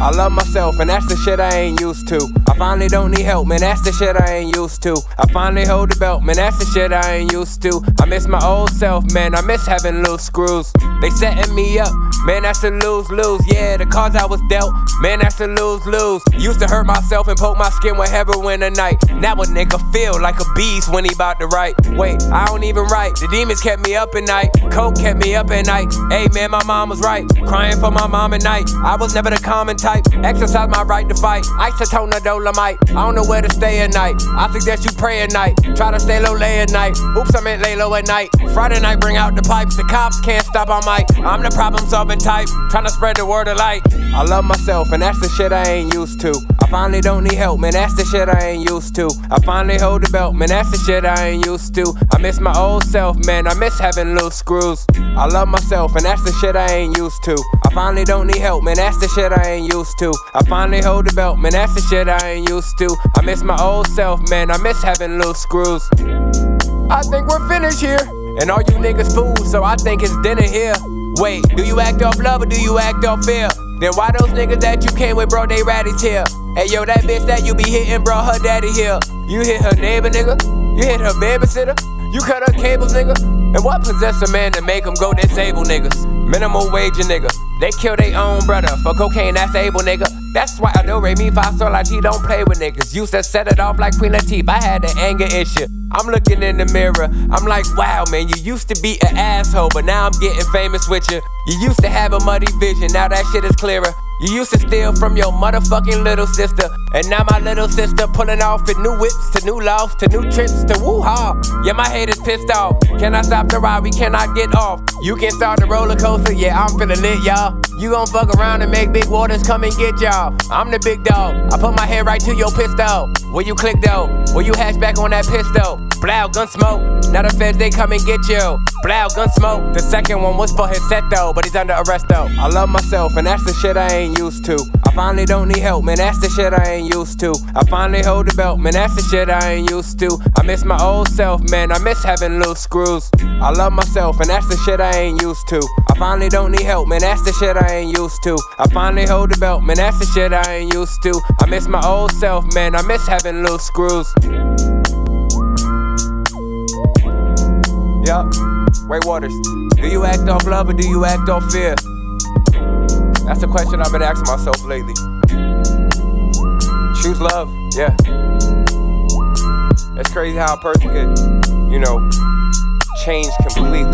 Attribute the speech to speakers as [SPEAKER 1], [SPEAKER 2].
[SPEAKER 1] I love myself, and that's the shit I ain't used to. I finally don't need help, man, that's the shit I ain't used to. I finally hold the belt, man, that's the shit I ain't used to. I miss my old self, man, I miss having loose screws. They setting me up, man, that's a lose lose. Yeah, the cards I was dealt, man, that's a lose lose. Used to hurt myself and poke my skin with heroin a night. Now a nigga feel like a beast when he about to write. Wait, I don't even write. The demons kept me up at night, coke kept me up at night. Hey, man, my mom was right, crying for my mom at night. I was never the common type type. Exercise my right to fight. Isotone the dolomite. I don't know where to stay at night. I suggest you pray at night. Try to stay low, lay at night. Oops, I meant lay low at night. Friday night, bring out the pipes. The cops can't stop on mic. I'm the problem solving type. Trying to spread the word of light. I love myself, and that's the shit I ain't used to. I finally don't need help, man. That's the shit I ain't used to. I finally hold the belt, man. That's the shit I ain't used to. I miss my old self, man. I miss having loose screws. I love myself, and that's the shit I ain't used to. I finally don't need help, man. That's the shit I ain't used to. I finally hold the belt, man. That's the shit I ain't used to. I miss my old self, man. I miss having loose screws. I think we're finished here. And all you niggas fools, so I think it's dinner here. Wait, do you act off love or do you act off fear? Then why those niggas that you came with, bro, they ratties here? Hey yo, that bitch that you be hitting, bro, her daddy here. You hit her neighbor, nigga? You hit her babysitter? You cut her cables, nigga? And what possess a man to make him go disable niggas? Minimum wage, nigga. They kill their own brother for cocaine, that's able, nigga. That's why I know Ray me fa so like he don't play with niggas. Used to set it off like Queen Latifah. I had the anger issue. I'm looking in the mirror. I'm like, wow, man, you used to be an asshole, but now I'm getting famous with you. You used to have a muddy vision, now that shit is clearer. You used to steal from your motherfucking little sister. And now my little sister pulling off with new whips to new lofts to new trips to woo ha. Yeah, my head is pissed off. Can I stop the ride? We cannot get off. You can start the roller coaster. Yeah, I'm feeling lit, y'all. You gon' fuck around and make big waters come and get y'all. I'm the big dog. I put my head right to your pistol. Where you click though? Where you hash back on that pistol? Blow, gun smoke. Now the feds they come and get you. Blow, gun smoke. The second one was for his set though, but he's under arrest though. I love myself and that's the shit I ain't used to. I finally don't need help, man. That's the shit I ain't used to. I finally hold the belt, man. That's the shit I ain't used to. I miss my old self, man. I miss having loose screws. I love myself and that's the shit I ain't used to. I finally don't need help, man. That's the shit I ain't used to. I finally hold the belt, man. That's the shit I ain't used to. I miss my old self, man. I miss having loose screws. Yup. Way Waters. Do you act off love or do you act off fear? That's the question I've been asking myself lately. Choose love, yeah. It's crazy how a person could, you know, change completely.